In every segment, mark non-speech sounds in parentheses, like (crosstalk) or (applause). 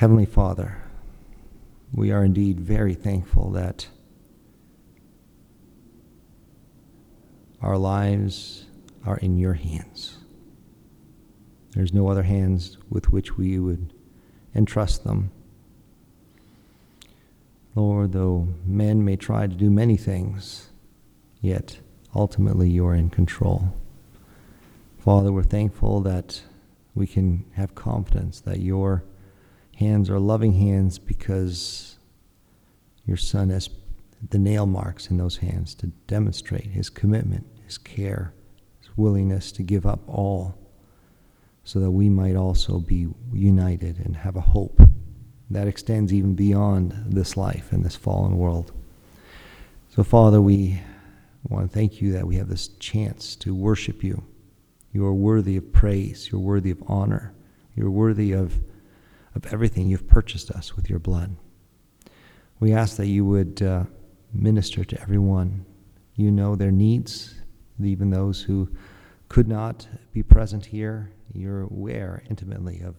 Heavenly Father, we are indeed very thankful that our lives are in your hands. There's no other hands with which we would entrust them. Lord, though men may try to do many things, yet ultimately you're in control. Father, we're thankful that we can have confidence that your hands are loving hands because your Son has the nail marks in those hands to demonstrate his commitment, his care, his willingness to give up all so that we might also be united and have a hope that extends even beyond this life and this fallen world. So, Father, we want to thank you that we have this chance to worship you. You are worthy of praise, you're worthy of honor, you're worthy of, of everything. You've purchased us with your blood. We ask that you would uh, minister to everyone. You know their needs, even those who could not be present here. You're aware intimately of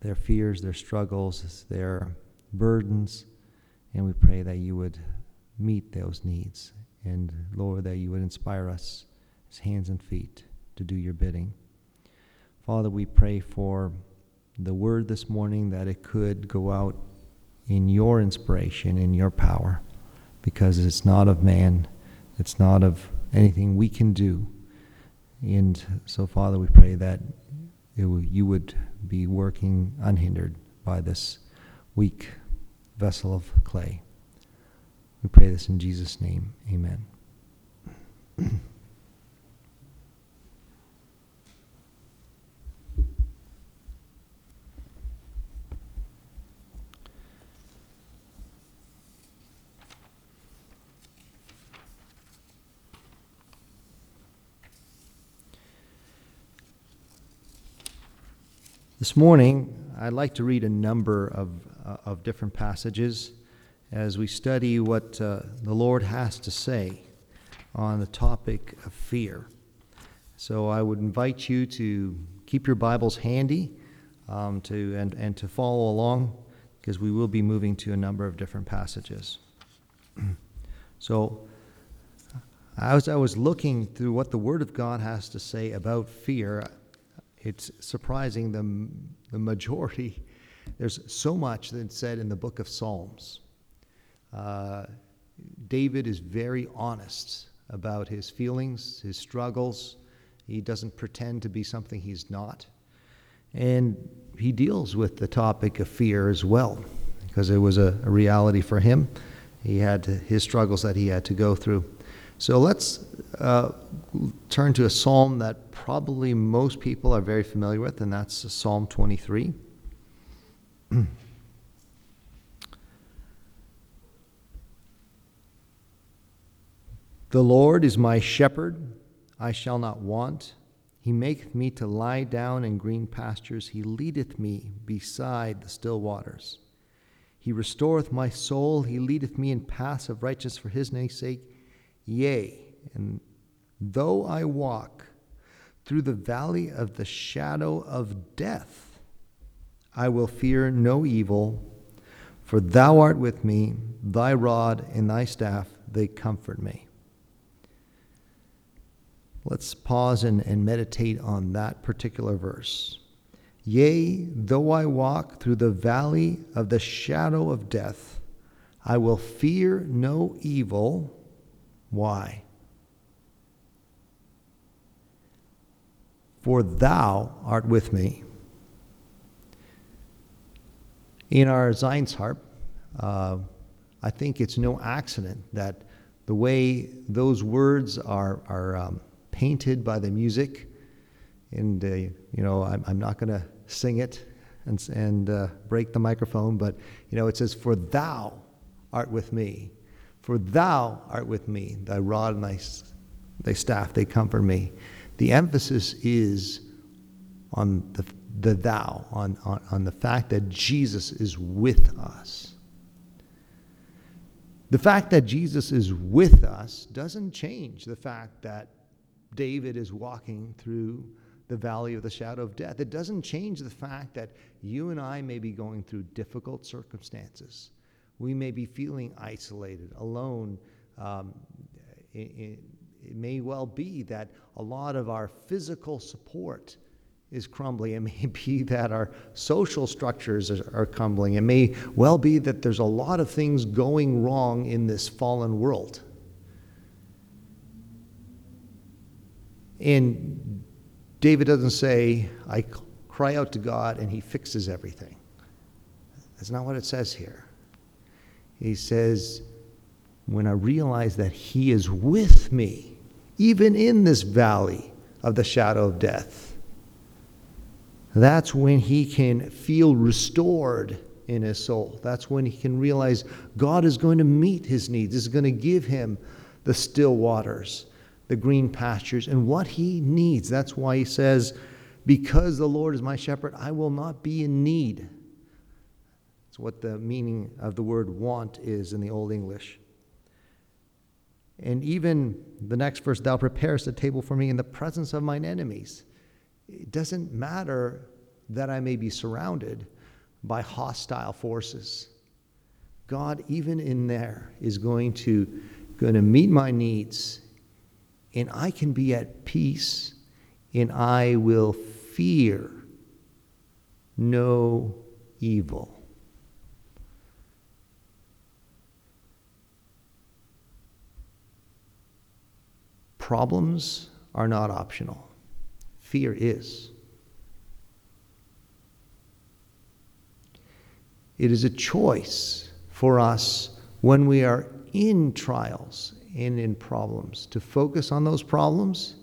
their fears, their struggles, their burdens, and we pray that you would meet those needs. And Lord, that you would inspire us as hands and feet to do your bidding. Father, we pray for the word this morning that it could go out in your inspiration, in your power, because it's not of man, it's not of anything we can do. And so, Father, we pray that you would be working unhindered by this weak vessel of clay. We pray this in Jesus' name. Amen. (clears throat) This morning, I'd like to read a number of, uh, of different passages as we study what uh, the Lord has to say on the topic of fear. So I would invite you to keep your Bibles handy um, to, and, and to follow along because we will be moving to a number of different passages. (clears throat) so as I was looking through what the Word of God has to say about fear, it's surprising the, the majority, (laughs) there's so much that's said in the book of Psalms. Uh, David is very honest about his feelings, his struggles. He doesn't pretend to be something he's not. And he deals with the topic of fear as well, because it was a, a reality for him. He had his struggles that he had to go through. So let's uh, turn to a psalm that probably most people are very familiar with, and that's Psalm 23. (clears throat) the Lord is my shepherd, I shall not want. He maketh me to lie down in green pastures. He leadeth me beside the still waters. He restoreth my soul. He leadeth me in paths of righteousness for his name's sake. Yea, and though I walk through the valley of the shadow of death, I will fear no evil, for thou art with me, thy rod and thy staff, they comfort me. Let's pause and, and meditate on that particular verse. Yea, though I walk through the valley of the shadow of death, I will fear no evil why? For thou art with me. In our Zion's Harp, uh, I think it's no accident that the way those words are, are um, painted by the music, and uh, you know, I'm, I'm not going to sing it and, and uh, break the microphone, but you know, it says, For thou art with me. For thou art with me, thy rod and thy, thy staff, they comfort me. The emphasis is on the, the thou, on, on, on the fact that Jesus is with us. The fact that Jesus is with us doesn't change the fact that David is walking through the valley of the shadow of death. It doesn't change the fact that you and I may be going through difficult circumstances. We may be feeling isolated, alone. Um, it, it, may well be that a lot of our physical support is crumbling. It may (laughs) be that our social structures are, are crumbling. It may well be that there's a lot of things going wrong in this fallen world. And David doesn't say, I cry out to God and he fixes everything. That's not what it says here. He says, when I realize that he is with me, even in this valley of the shadow of death, that's when he can feel restored in his soul. That's when he can realize God is going to meet his needs, is going to give him the still waters the green pastures and what he needs. That's why he says, Because the Lord is my shepherd, I will not be in need. That's what the meaning of the word want is in the Old English. And even the next verse, Thou preparest a table for me in the presence of mine enemies. It doesn't matter that I may be surrounded by hostile forces. God, even in there, is going to, going to meet my needs and I can be at peace, and I will fear no evil. Problems are not optional, fear is. It is a choice for us when we are in trials and in problems, to focus on those problems,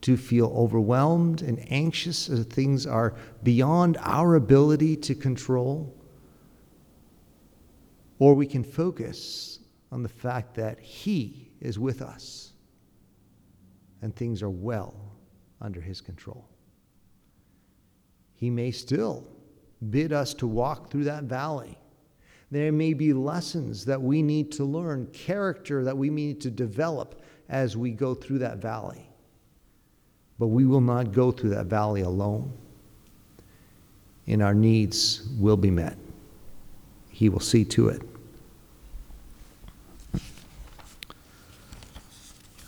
to feel overwhelmed and anxious as things are beyond our ability to control. Or we can focus on the fact that He is with us and things are well under His control. He may still bid us to walk through that valley there may be lessons that we need to learn, character that we need to develop as we go through that valley. But we will not go through that valley alone, and our needs will be met. He will see to it.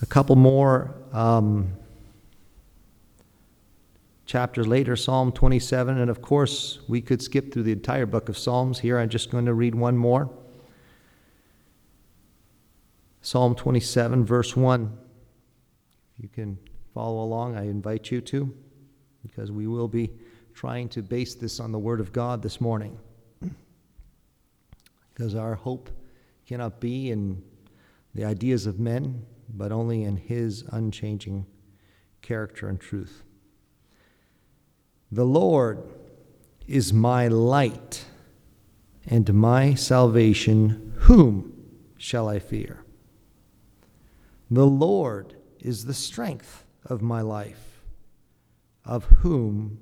A couple more um, later, Psalm 27. And of course, we could skip through the entire book of Psalms. Here, I'm just going to read one more. Psalm 27, verse 1. If you can follow along, I invite you to, because we will be trying to base this on the Word of God this morning. (clears throat) because our hope cannot be in the ideas of men, but only in His unchanging character and truth. The Lord is my light and my salvation. Whom shall I fear? The Lord is the strength of my life. Of whom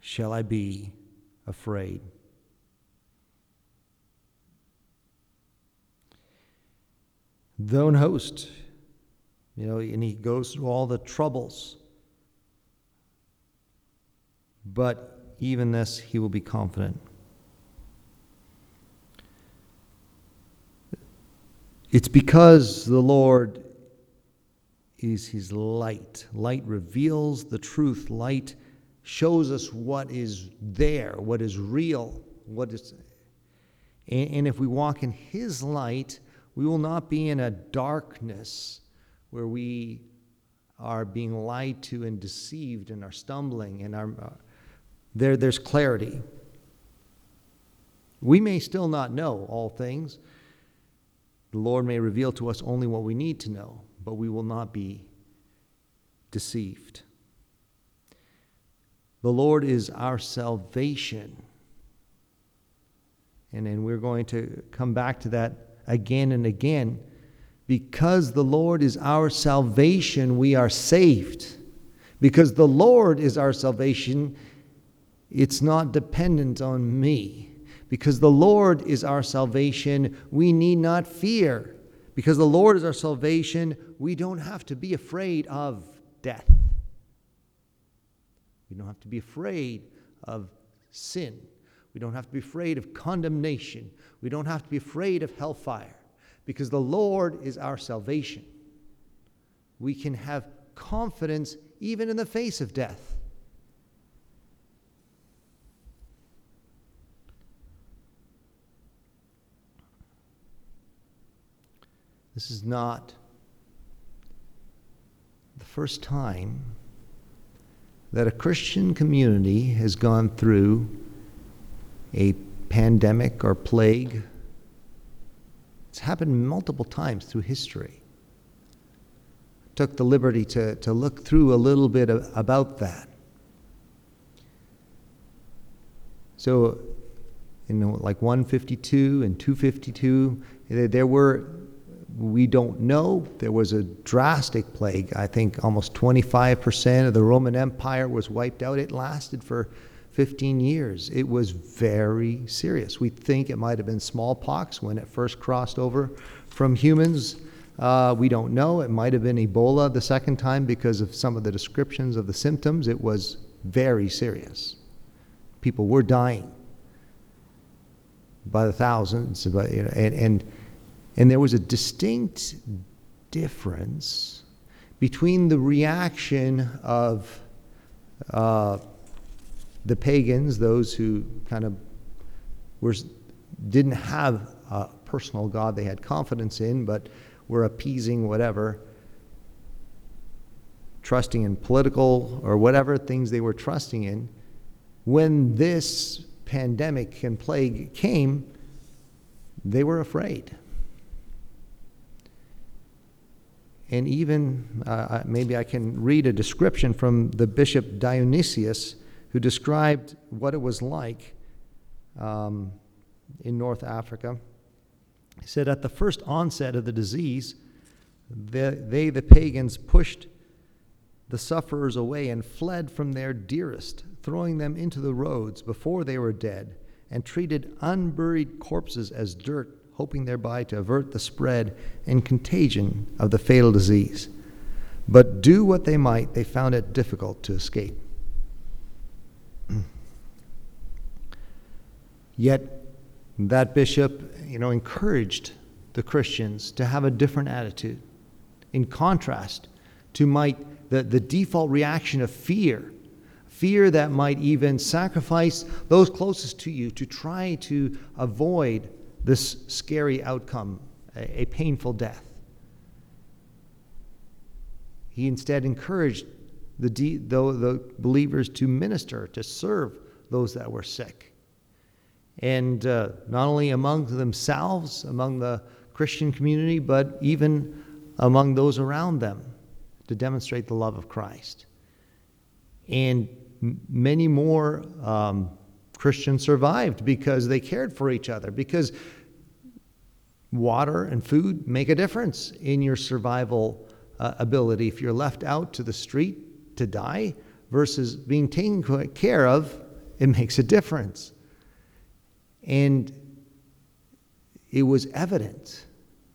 shall I be afraid? An host, you know, and he goes through all the troubles but even this he will be confident. It's because the Lord is his light. Light reveals the truth. Light shows us what is there, what is real, what is. And if we walk in his light, we will not be in a darkness where we are being lied to and deceived and are stumbling and are, uh, there, there's clarity. We may still not know all things. The Lord may reveal to us only what we need to know, but we will not be deceived. The Lord is our salvation. And then we're going to come back to that again and again. Because the Lord is our salvation, we are saved. Because the Lord is our salvation, it's not dependent on me. Because the Lord is our salvation, we need not fear. Because the Lord is our salvation, we don't have to be afraid of death. We don't have to be afraid of sin. We don't have to be afraid of condemnation. We don't have to be afraid of hellfire because the Lord is our salvation. We can have confidence even in the face of death. This is not the first time that a Christian community has gone through a pandemic or plague. It's happened multiple times through history. Took the liberty to, to look through a little bit of, about that. So, you know, like 152 and 252, there were we don't know. There was a drastic plague. I think almost 25% of the Roman Empire was wiped out. It lasted for 15 years. It was very serious. We think it might have been smallpox when it first crossed over from humans. Uh, we don't know. It might have been Ebola the second time because of some of the descriptions of the symptoms. It was very serious. People were dying by the thousands. And, and and there was a distinct difference between the reaction of uh, the pagans, those who kind of were, didn't have a personal God they had confidence in, but were appeasing whatever, trusting in political or whatever things they were trusting in. When this pandemic and plague came, they were afraid and even uh, maybe I can read a description from the Bishop Dionysius, who described what it was like um, in North Africa. He said, At the first onset of the disease, the, they, the pagans, pushed the sufferers away and fled from their dearest, throwing them into the roads before they were dead, and treated unburied corpses as dirt hoping thereby to avert the spread and contagion of the fatal disease. But do what they might, they found it difficult to escape. Yet that bishop, you know, encouraged the Christians to have a different attitude. In contrast to might the, the default reaction of fear, fear that might even sacrifice those closest to you to try to avoid this scary outcome, a, a painful death. He instead encouraged the, the, the believers to minister, to serve those that were sick. And uh, not only among themselves, among the Christian community, but even among those around them to demonstrate the love of Christ. And m- many more um, Christians survived because they cared for each other, because water and food make a difference in your survival uh, ability. If you're left out to the street to die versus being taken care of, it makes a difference. And it was evident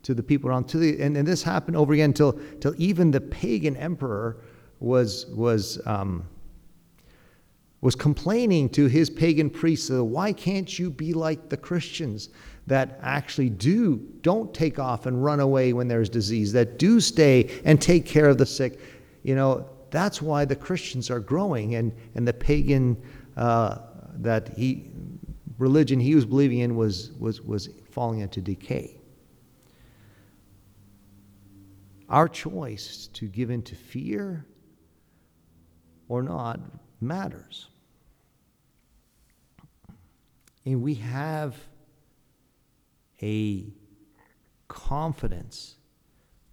to the people around. To the, and, and this happened over again until, until even the pagan emperor was, was um, was complaining to his pagan priests, why can't you be like the Christians that actually do, don't take off and run away when there's disease, that do stay and take care of the sick? You know, that's why the Christians are growing and, and the pagan uh, that he, religion he was believing in was, was, was falling into decay. Our choice to give in to fear or not matters. And we have a confidence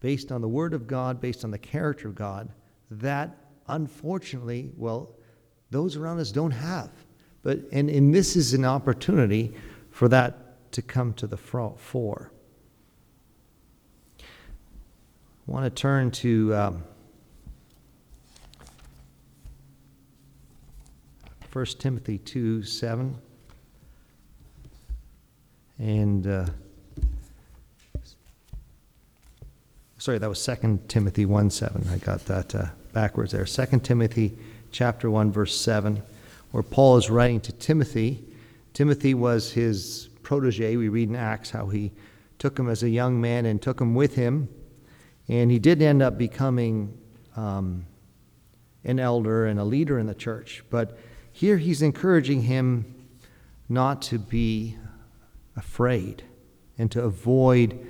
based on the Word of God, based on the character of God, that unfortunately, well, those around us don't have. But and, and this is an opportunity for that to come to the fore. I want to turn to um, 1 Timothy 2 7. And uh, sorry, that was 2 Timothy 1 7. I got that uh, backwards there. 2 Timothy chapter 1, verse 7, where Paul is writing to Timothy. Timothy was his protege. We read in Acts how he took him as a young man and took him with him. And he did end up becoming um, an elder and a leader in the church. But here he's encouraging him not to be afraid and to avoid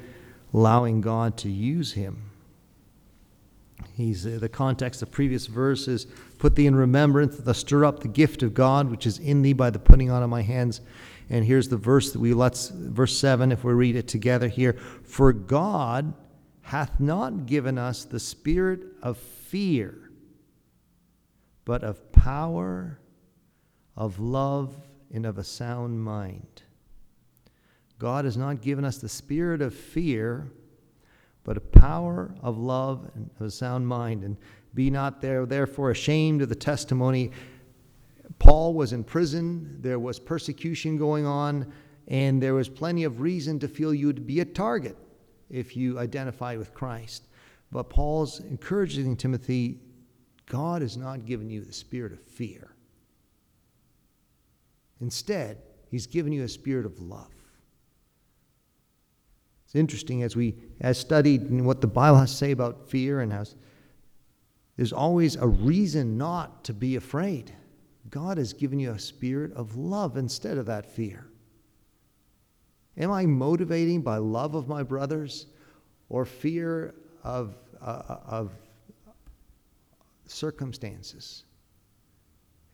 allowing God to use him. He's uh, the context of previous verses put thee in remembrance to stir up the gift of God which is in thee by the putting on of my hands. And here's the verse that we let's verse 7 if we read it together here for God hath not given us the spirit of fear but of power of love and of a sound mind. God has not given us the spirit of fear, but a power of love and of a sound mind. And be not there, therefore ashamed of the testimony. Paul was in prison, there was persecution going on, and there was plenty of reason to feel you would be a target if you identify with Christ. But Paul's encouraging Timothy God has not given you the spirit of fear. Instead, he's given you a spirit of love. It's interesting as we as studied what the Bible has to say about fear and how there's always a reason not to be afraid. God has given you a spirit of love instead of that fear. Am I motivating by love of my brothers or fear of, uh, of circumstances?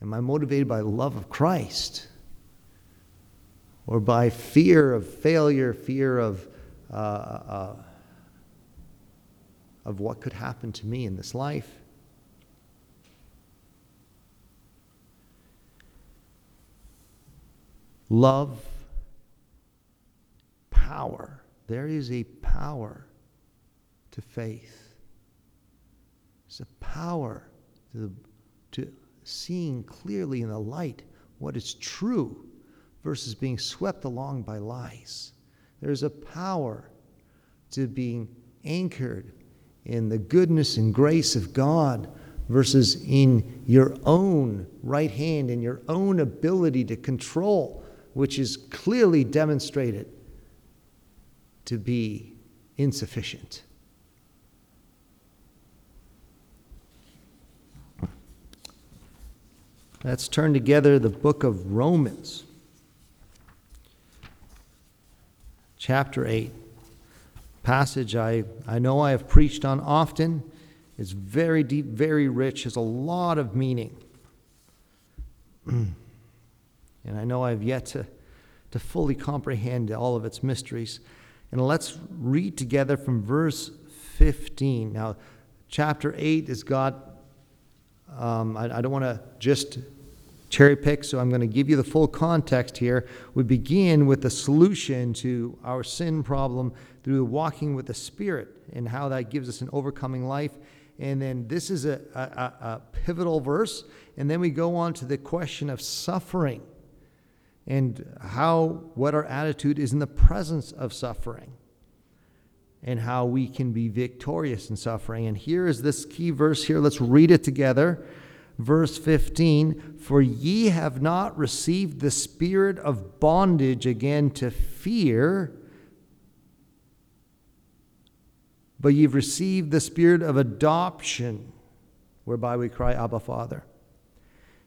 Am I motivated by love of Christ? Or by fear of failure, fear of, uh, uh, of what could happen to me in this life? Love, power. There is a power to faith. There's a power to, to seeing clearly in the light what is true versus being swept along by lies. There's a power to being anchored in the goodness and grace of God versus in your own right hand and your own ability to control, which is clearly demonstrated to be insufficient. Let's turn together the book of Romans, chapter 8. Passage I, I know I have preached on often. It's very deep, very rich, has a lot of meaning. (clears throat) and I know I've yet to, to fully comprehend all of its mysteries. And let's read together from verse 15. Now, chapter 8 has got um, I, I don't want to just cherry pick, so I'm going to give you the full context here. We begin with the solution to our sin problem through walking with the Spirit and how that gives us an overcoming life. And then this is a, a, a pivotal verse. And then we go on to the question of suffering and how what our attitude is in the presence of suffering and how we can be victorious in suffering. And here is this key verse here. Let's read it together. Verse 15 For ye have not received the spirit of bondage again to fear, but you've received the spirit of adoption, whereby we cry, Abba, Father.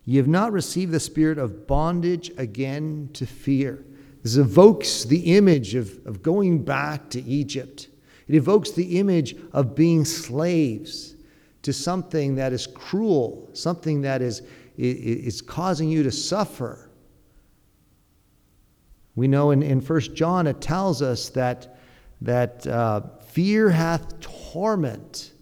Ye have not received the spirit of bondage again to fear. This evokes the image of, of going back to Egypt it evokes the image of being slaves to something that is cruel, something that is, is causing you to suffer. We know in, in 1 John it tells us that, that uh, fear hath torment.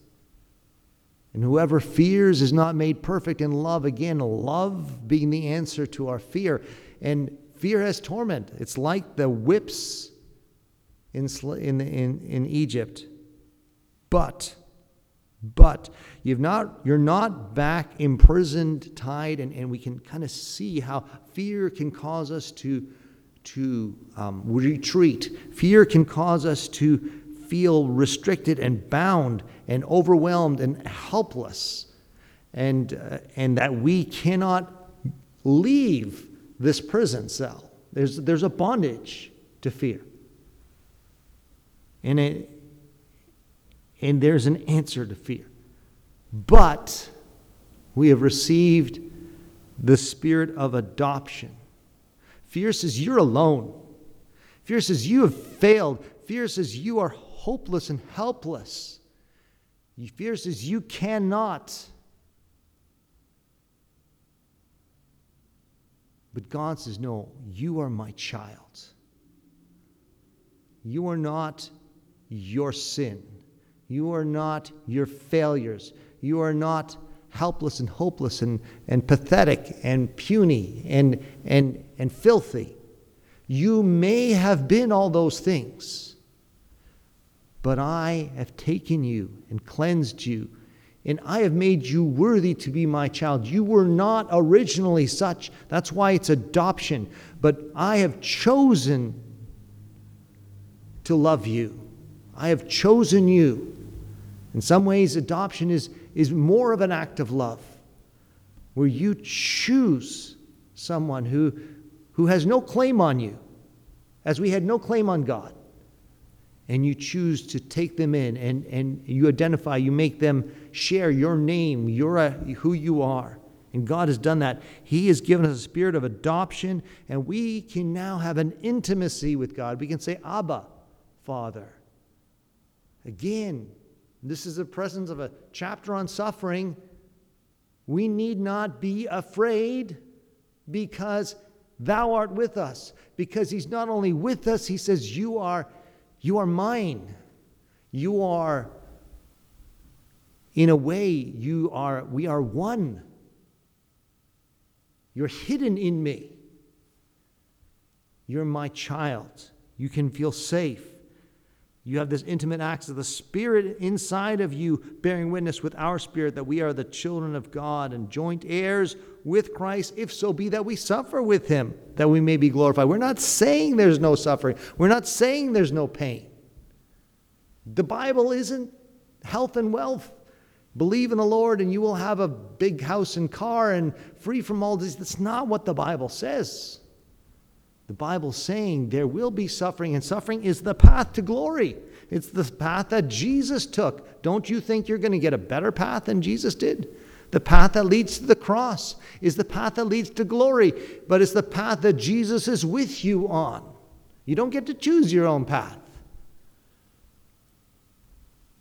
And whoever fears is not made perfect in love. Again, love being the answer to our fear. And fear has torment. It's like the whips in, in, in, in Egypt. But, but you've not, you're not back imprisoned, tied, and, and we can kind of see how fear can cause us to, to um, retreat. Fear can cause us to feel restricted and bound and overwhelmed and helpless. and, uh, and that we cannot leave this prison cell. There's, there's a bondage to fear. And, it, and there's an answer to fear. But we have received the spirit of adoption. Fear says you're alone. Fear says you have failed. Fear says you are hopeless and helpless. Fear says you cannot. But God says, No, you are my child. You are not your sin. You are not your failures. You are not helpless and hopeless and, and pathetic and puny and, and, and filthy. You may have been all those things, but I have taken you and cleansed you, and I have made you worthy to be my child. You were not originally such. That's why it's adoption. But I have chosen to love you. I have chosen you. In some ways, adoption is, is more of an act of love, where you choose someone who, who has no claim on you, as we had no claim on God. And you choose to take them in and, and you identify, you make them share your name, your, uh, who you are. And God has done that. He has given us a spirit of adoption, and we can now have an intimacy with God. We can say, Abba, Father. Again, this is the presence of a chapter on suffering. We need not be afraid because thou art with us. Because he's not only with us, he says, You are, you are mine. You are, in a way, you are, we are one. You're hidden in me. You're my child. You can feel safe. You have this intimate access of the Spirit inside of you, bearing witness with our spirit that we are the children of God and joint heirs with Christ, if so be that we suffer with Him, that we may be glorified. We're not saying there's no suffering, we're not saying there's no pain. The Bible isn't health and wealth. Believe in the Lord and you will have a big house and car and free from all this. That's not what the Bible says. The Bible's saying there will be suffering, and suffering is the path to glory. It's the path that Jesus took. Don't you think you're going to get a better path than Jesus did? The path that leads to the cross is the path that leads to glory, but it's the path that Jesus is with you on. You don't get to choose your own path.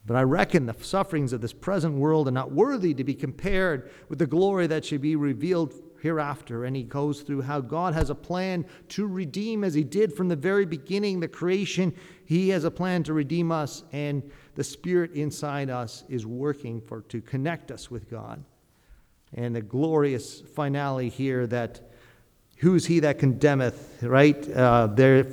But I reckon the sufferings of this present world are not worthy to be compared with the glory that should be revealed hereafter. And he goes through how God has a plan to redeem, as he did from the very beginning, the creation. He has a plan to redeem us, and the Spirit inside us is working for to connect us with God. And the glorious finale here that who's he that condemneth, right? Uh, there,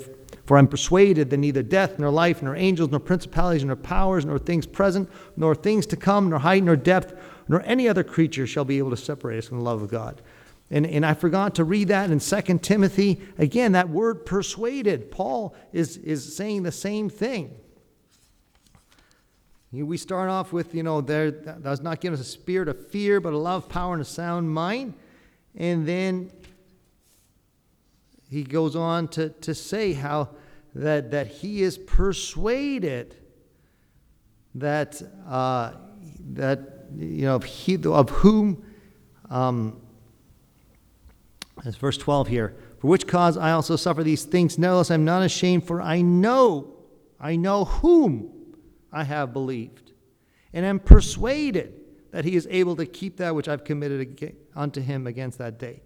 for I'm persuaded that neither death, nor life, nor angels, nor principalities, nor powers, nor things present, nor things to come, nor height, nor depth, nor any other creature shall be able to separate us from the love of God. And, and I forgot to read that in 2 Timothy. Again, that word persuaded. Paul is, is saying the same thing. We start off with, you know, there does not give us a spirit of fear, but a love, power, and a sound mind. And then he goes on to, to say how that, that he is persuaded that, uh, that you know, he, of whom um, verse 12 here. For which cause I also suffer these things. Nevertheless, I'm not ashamed, for I know, I know whom I have believed, and am persuaded that he is able to keep that which I've committed unto him against that day.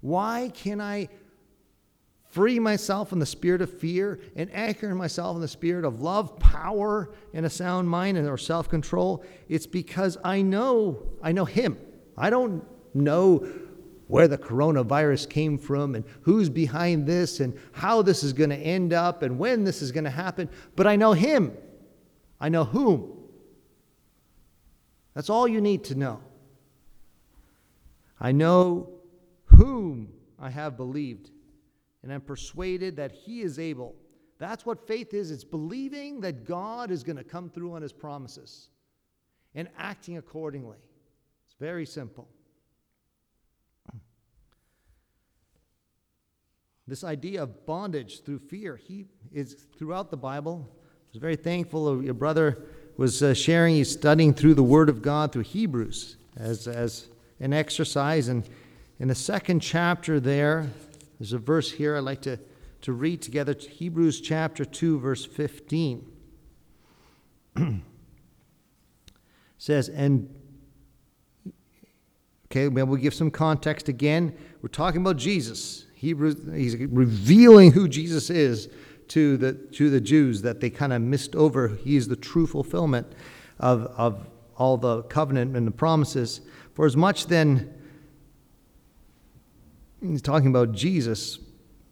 Why can I free myself from the spirit of fear and anchor myself in the spirit of love, power, and a sound mind and or self-control? It's because I know, I know him. I don't know where the coronavirus came from and who's behind this and how this is going to end up and when this is going to happen, but I know Him. I know whom. That's all you need to know. I know whom I have believed, and I'm persuaded that He is able. That's what faith is it's believing that God is going to come through on His promises and acting accordingly It's Very simple. This idea of bondage through fear, he is throughout the Bible. I was very thankful of your brother was uh, sharing, he's studying through the Word of God through Hebrews as, as an exercise. And in the second chapter there, there's a verse here I'd like to, to read together Hebrews chapter 2, verse 15. (clears throat) says, and okay, well, we'll give some context again. We're talking about Jesus. Hebrews, he's revealing who Jesus is to the, to the Jews that they kind of missed over. He is the true fulfillment of, of all the covenant and the promises. For as much then, he's talking about Jesus,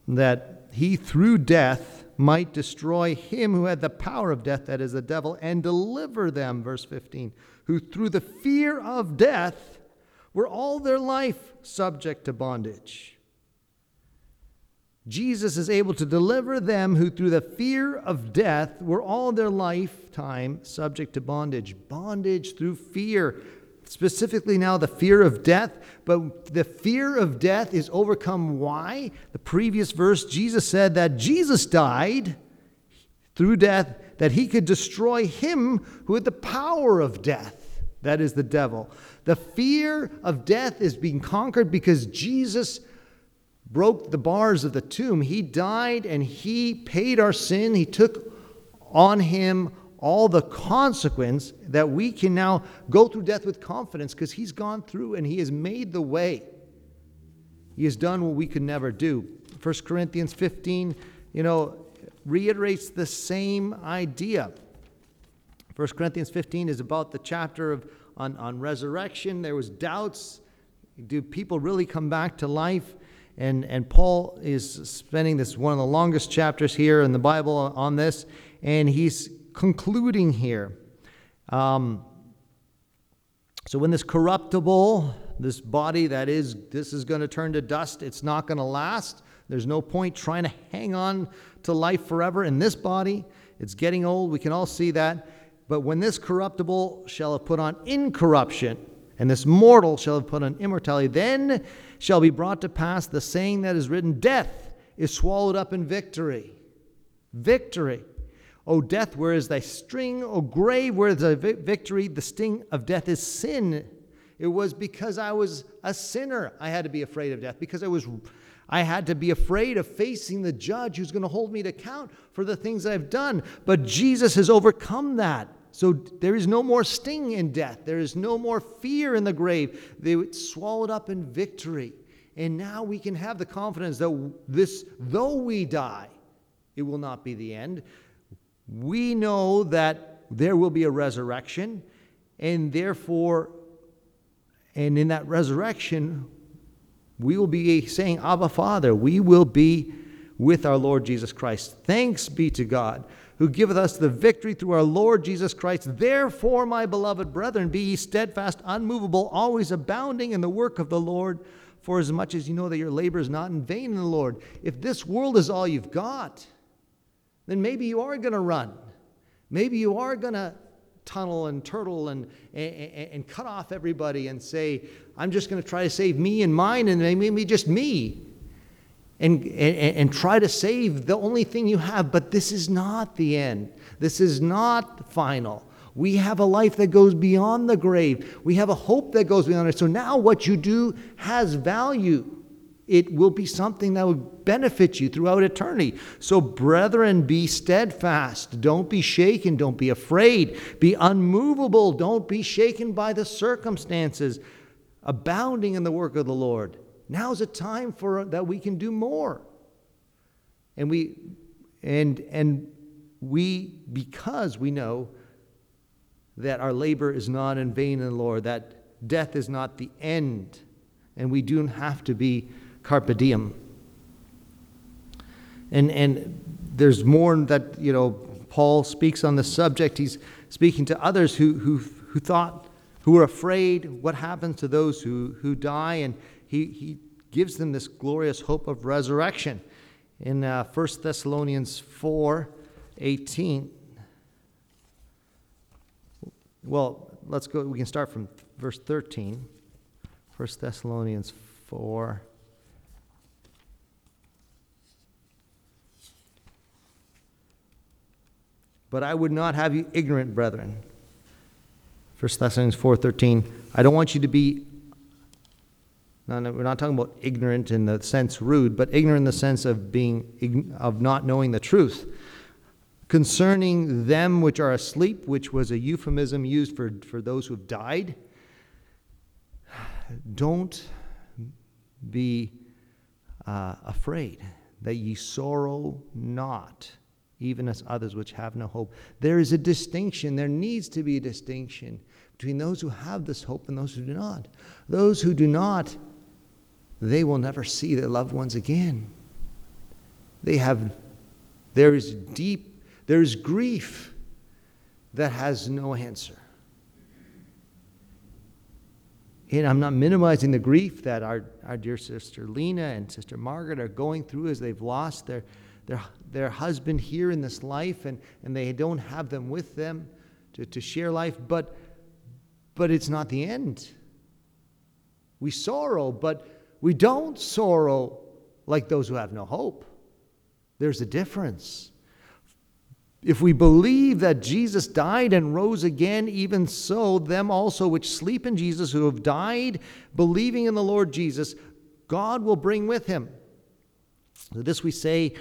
that he through death might destroy him who had the power of death, that is the devil, and deliver them, verse 15, who through the fear of death were all their life subject to bondage. Jesus is able to deliver them who, through the fear of death, were all their lifetime subject to bondage. Bondage through fear. Specifically, now the fear of death, but the fear of death is overcome. Why? The previous verse, Jesus said that Jesus died through death that he could destroy him who had the power of death. That is the devil. The fear of death is being conquered because Jesus broke the bars of the tomb. He died and he paid our sin. He took on him all the consequence that we can now go through death with confidence because he's gone through and he has made the way. He has done what we could never do. 1 Corinthians 15, you know, reiterates the same idea. 1 Corinthians 15 is about the chapter of on, on resurrection. There was doubts. Do people really come back to life? And, and Paul is spending this one of the longest chapters here in the Bible on this, and he's concluding here. Um, so when this corruptible, this body that is, this is going to turn to dust, it's not going to last. There's no point trying to hang on to life forever in this body. It's getting old. We can all see that. But when this corruptible shall have put on incorruption, and this mortal shall have put on immortality, then shall be brought to pass the saying that is written Death is swallowed up in victory. Victory. O death, where is thy string? O grave, where is thy victory? The sting of death is sin. It was because I was a sinner I had to be afraid of death, because I was I had to be afraid of facing the judge who's going to hold me to account for the things I've done. But Jesus has overcome that. So there is no more sting in death. There is no more fear in the grave. They were swallowed up in victory. And now we can have the confidence that this, though we die, it will not be the end. We know that there will be a resurrection, and therefore, and in that resurrection, we will be saying, Abba, Father, we will be with our Lord Jesus Christ. Thanks be to God who giveth us the victory through our Lord Jesus Christ. Therefore, my beloved brethren, be ye steadfast, unmovable, always abounding in the work of the Lord, for as much as you know that your labor is not in vain in the Lord. If this world is all you've got, then maybe you are going to run. Maybe you are going to tunnel and turtle and, and, and, cut off everybody and say, I'm just going to try to save me and mine and maybe just me and, and, and try to save the only thing you have. But this is not the end. This is not final. We have a life that goes beyond the grave. We have a hope that goes beyond it. So now what you do has value. It will be something that will benefit you throughout eternity. So, brethren, be steadfast. Don't be shaken. Don't be afraid. Be unmovable. Don't be shaken by the circumstances. Abounding in the work of the Lord. Now's a time for uh, that we can do more. And we and and we because we know that our labor is not in vain in the Lord, that death is not the end, and we don't have to be carpe diem. And and there's more that you know Paul speaks on the subject. He's speaking to others who who who thought who are afraid what happens to those who who die and he, he gives them this glorious hope of resurrection. In uh, 1 Thessalonians 4 18, well, let's go, we can start from verse 13. 1 Thessalonians 4. But I would not have you ignorant, brethren. 1 Thessalonians 4:13. I don't want you to be we're not talking about ignorant in the sense rude, but ignorant in the sense of being of not knowing the truth concerning them which are asleep, which was a euphemism used for, for those who have died. Don't be uh, afraid that ye sorrow not, even as others which have no hope. There is a distinction, there needs to be a distinction between those who have this hope and those who do not. Those who do not, they will never see their loved ones again. They have, there is deep there's grief that has no answer. And I'm not minimizing the grief that our, our dear sister Lena and sister Margaret are going through as they've lost their, their, their husband here in this life and, and they don't have them with them to, to share life, but, but it's not the end. We sorrow, but we don't sorrow like those who have no hope. There's a difference. If we believe that Jesus died and rose again, even so, them also which sleep in Jesus, who have died believing in the Lord Jesus, God will bring with him. This we say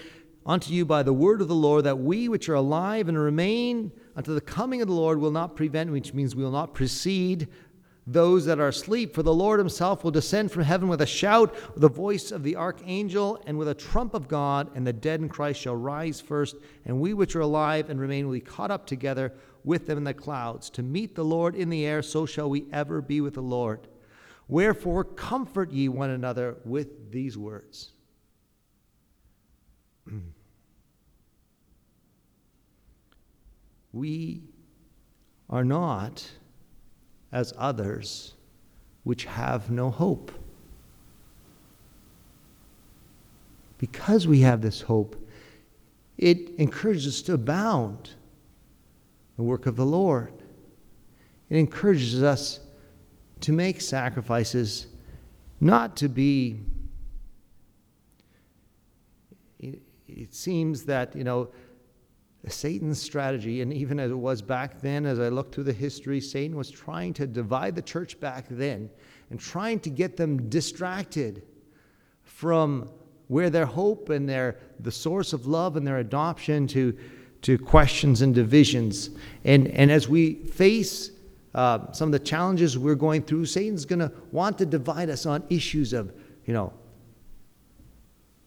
unto you by the word of the Lord, that we which are alive and remain unto the coming of the Lord will not prevent, which means we will not precede those that are asleep. For the Lord himself will descend from heaven with a shout, with the voice of the archangel, and with a trump of God, and the dead in Christ shall rise first, and we which are alive and remain will be caught up together with them in the clouds to meet the Lord in the air, so shall we ever be with the Lord. Wherefore, comfort ye one another with these words. (clears throat) we are not as others which have no hope. Because we have this hope, it encourages us to abound the work of the Lord. It encourages us to make sacrifices, not to be. It, it seems that, you know, Satan's strategy, and even as it was back then, as I look through the history, Satan was trying to divide the church back then and trying to get them distracted from where their hope and their the source of love and their adoption to to questions and divisions. And and as we face uh, some of the challenges we're going through, Satan's going to want to divide us on issues of you know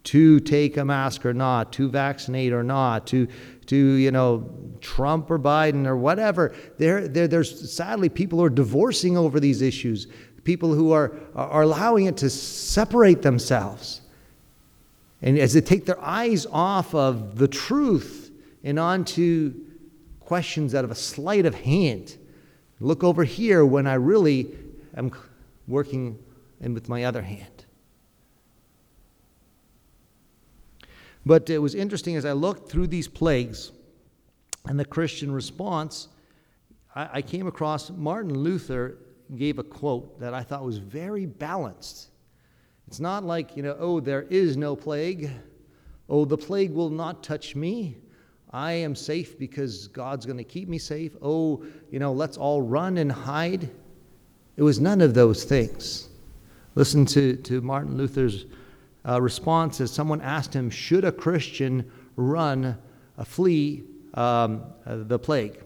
to take a mask or not, to vaccinate or not, to, to you know, Trump or Biden or whatever. There, there, there's sadly people who are divorcing over these issues, people who are, are allowing it to separate themselves. And as they take their eyes off of the truth and onto questions out of a sleight of hand, look over here when I really am working and with my other hand. But it was interesting as I looked through these plagues and the Christian response, I, I came across Martin Luther gave a quote that I thought was very balanced. It's not like, you know, oh, there is no plague. Oh, the plague will not touch me. I am safe because God's going to keep me safe. Oh, you know, let's all run and hide. It was none of those things. Listen to, to Martin Luther's uh, response as someone asked him, Should a Christian run, uh, flee um, uh, the plague?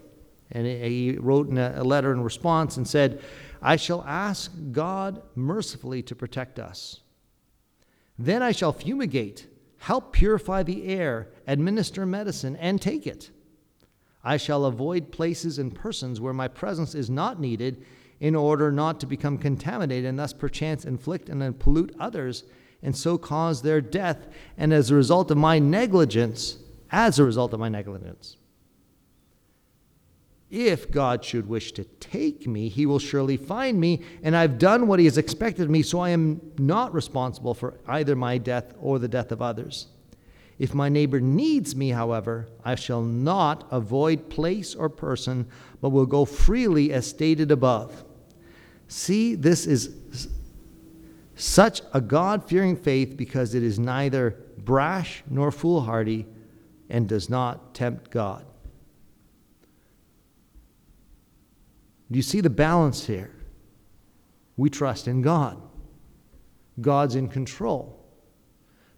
And he wrote in a letter in response and said, I shall ask God mercifully to protect us. Then I shall fumigate, help purify the air, administer medicine, and take it. I shall avoid places and persons where my presence is not needed in order not to become contaminated and thus perchance inflict and pollute others and so cause their death, and as a result of my negligence, as a result of my negligence. If God should wish to take me, he will surely find me, and I've done what he has expected of me, so I am not responsible for either my death or the death of others. If my neighbor needs me, however, I shall not avoid place or person, but will go freely as stated above. See, this is such a God fearing faith because it is neither brash nor foolhardy and does not tempt God. Do you see the balance here? We trust in God. God's in control.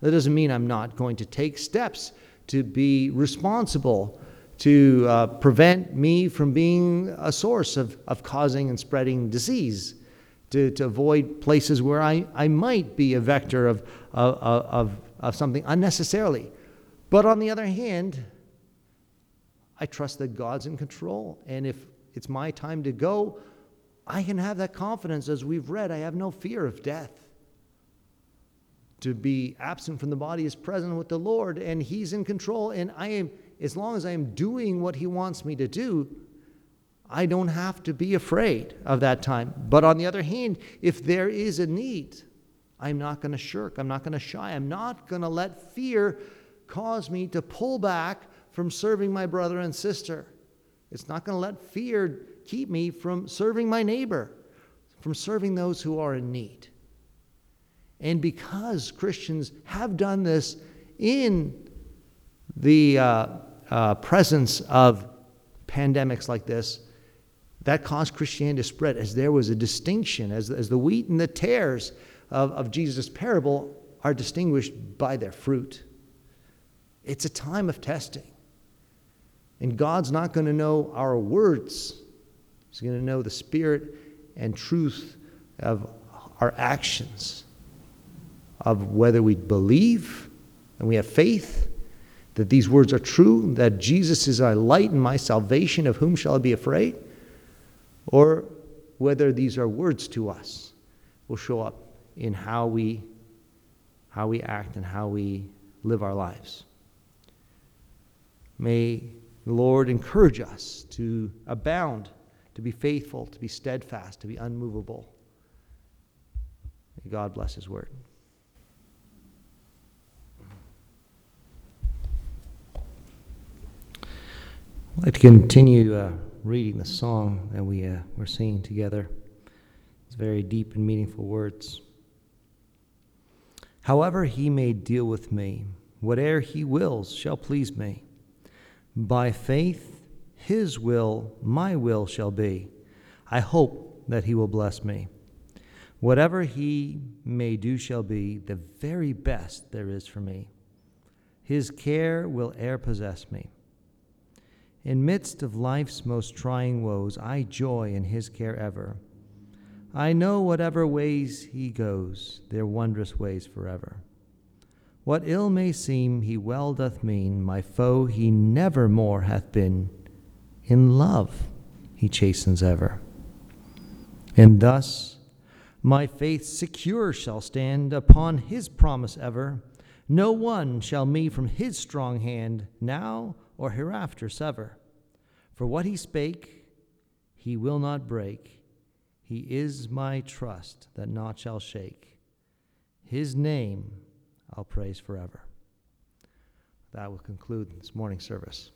That doesn't mean I'm not going to take steps to be responsible to uh, prevent me from being a source of, of causing and spreading disease, to, to avoid places where I, I might be a vector of, of, of, of something unnecessarily. But on the other hand, I trust that God's in control. And if it's my time to go, I can have that confidence. As we've read, I have no fear of death. To be absent from the body is present with the Lord, and He's in control. And I am, as long as I am doing what He wants me to do, I don't have to be afraid of that time. But on the other hand, if there is a need, I'm not going to shirk. I'm not going to shy. I'm not going to let fear cause me to pull back from serving my brother and sister. It's not going to let fear keep me from serving my neighbor, from serving those who are in need. And because Christians have done this in the uh, uh, presence of pandemics like this, that caused Christianity to spread as there was a distinction, as, as the wheat and the tares of, of Jesus' parable are distinguished by their fruit. It's a time of testing. And God's not going to know our words, He's going to know the spirit and truth of our actions of whether we believe and we have faith that these words are true, that Jesus is our light and my salvation, of whom shall I be afraid? Or whether these are words to us will show up in how we, how we act and how we live our lives. May the Lord encourage us to abound, to be faithful, to be steadfast, to be unmovable. May God bless His word. I'd like to continue uh, reading the song that we uh, were singing together. It's very deep and meaningful words. However, he may deal with me, whate'er he wills shall please me. By faith, his will, my will shall be. I hope that he will bless me. Whatever he may do shall be the very best there is for me. His care will e'er possess me. In midst of life's most trying woes, I joy in his care ever. I know whatever ways he goes, they're wondrous ways forever. What ill may seem, he well doth mean, my foe he never more hath been. In love he chastens ever. And thus my faith secure shall stand upon his promise ever. No one shall me from his strong hand now or hereafter sever. For what he spake, he will not break. He is my trust that naught shall shake. His name I'll praise forever. That will conclude this morning's service.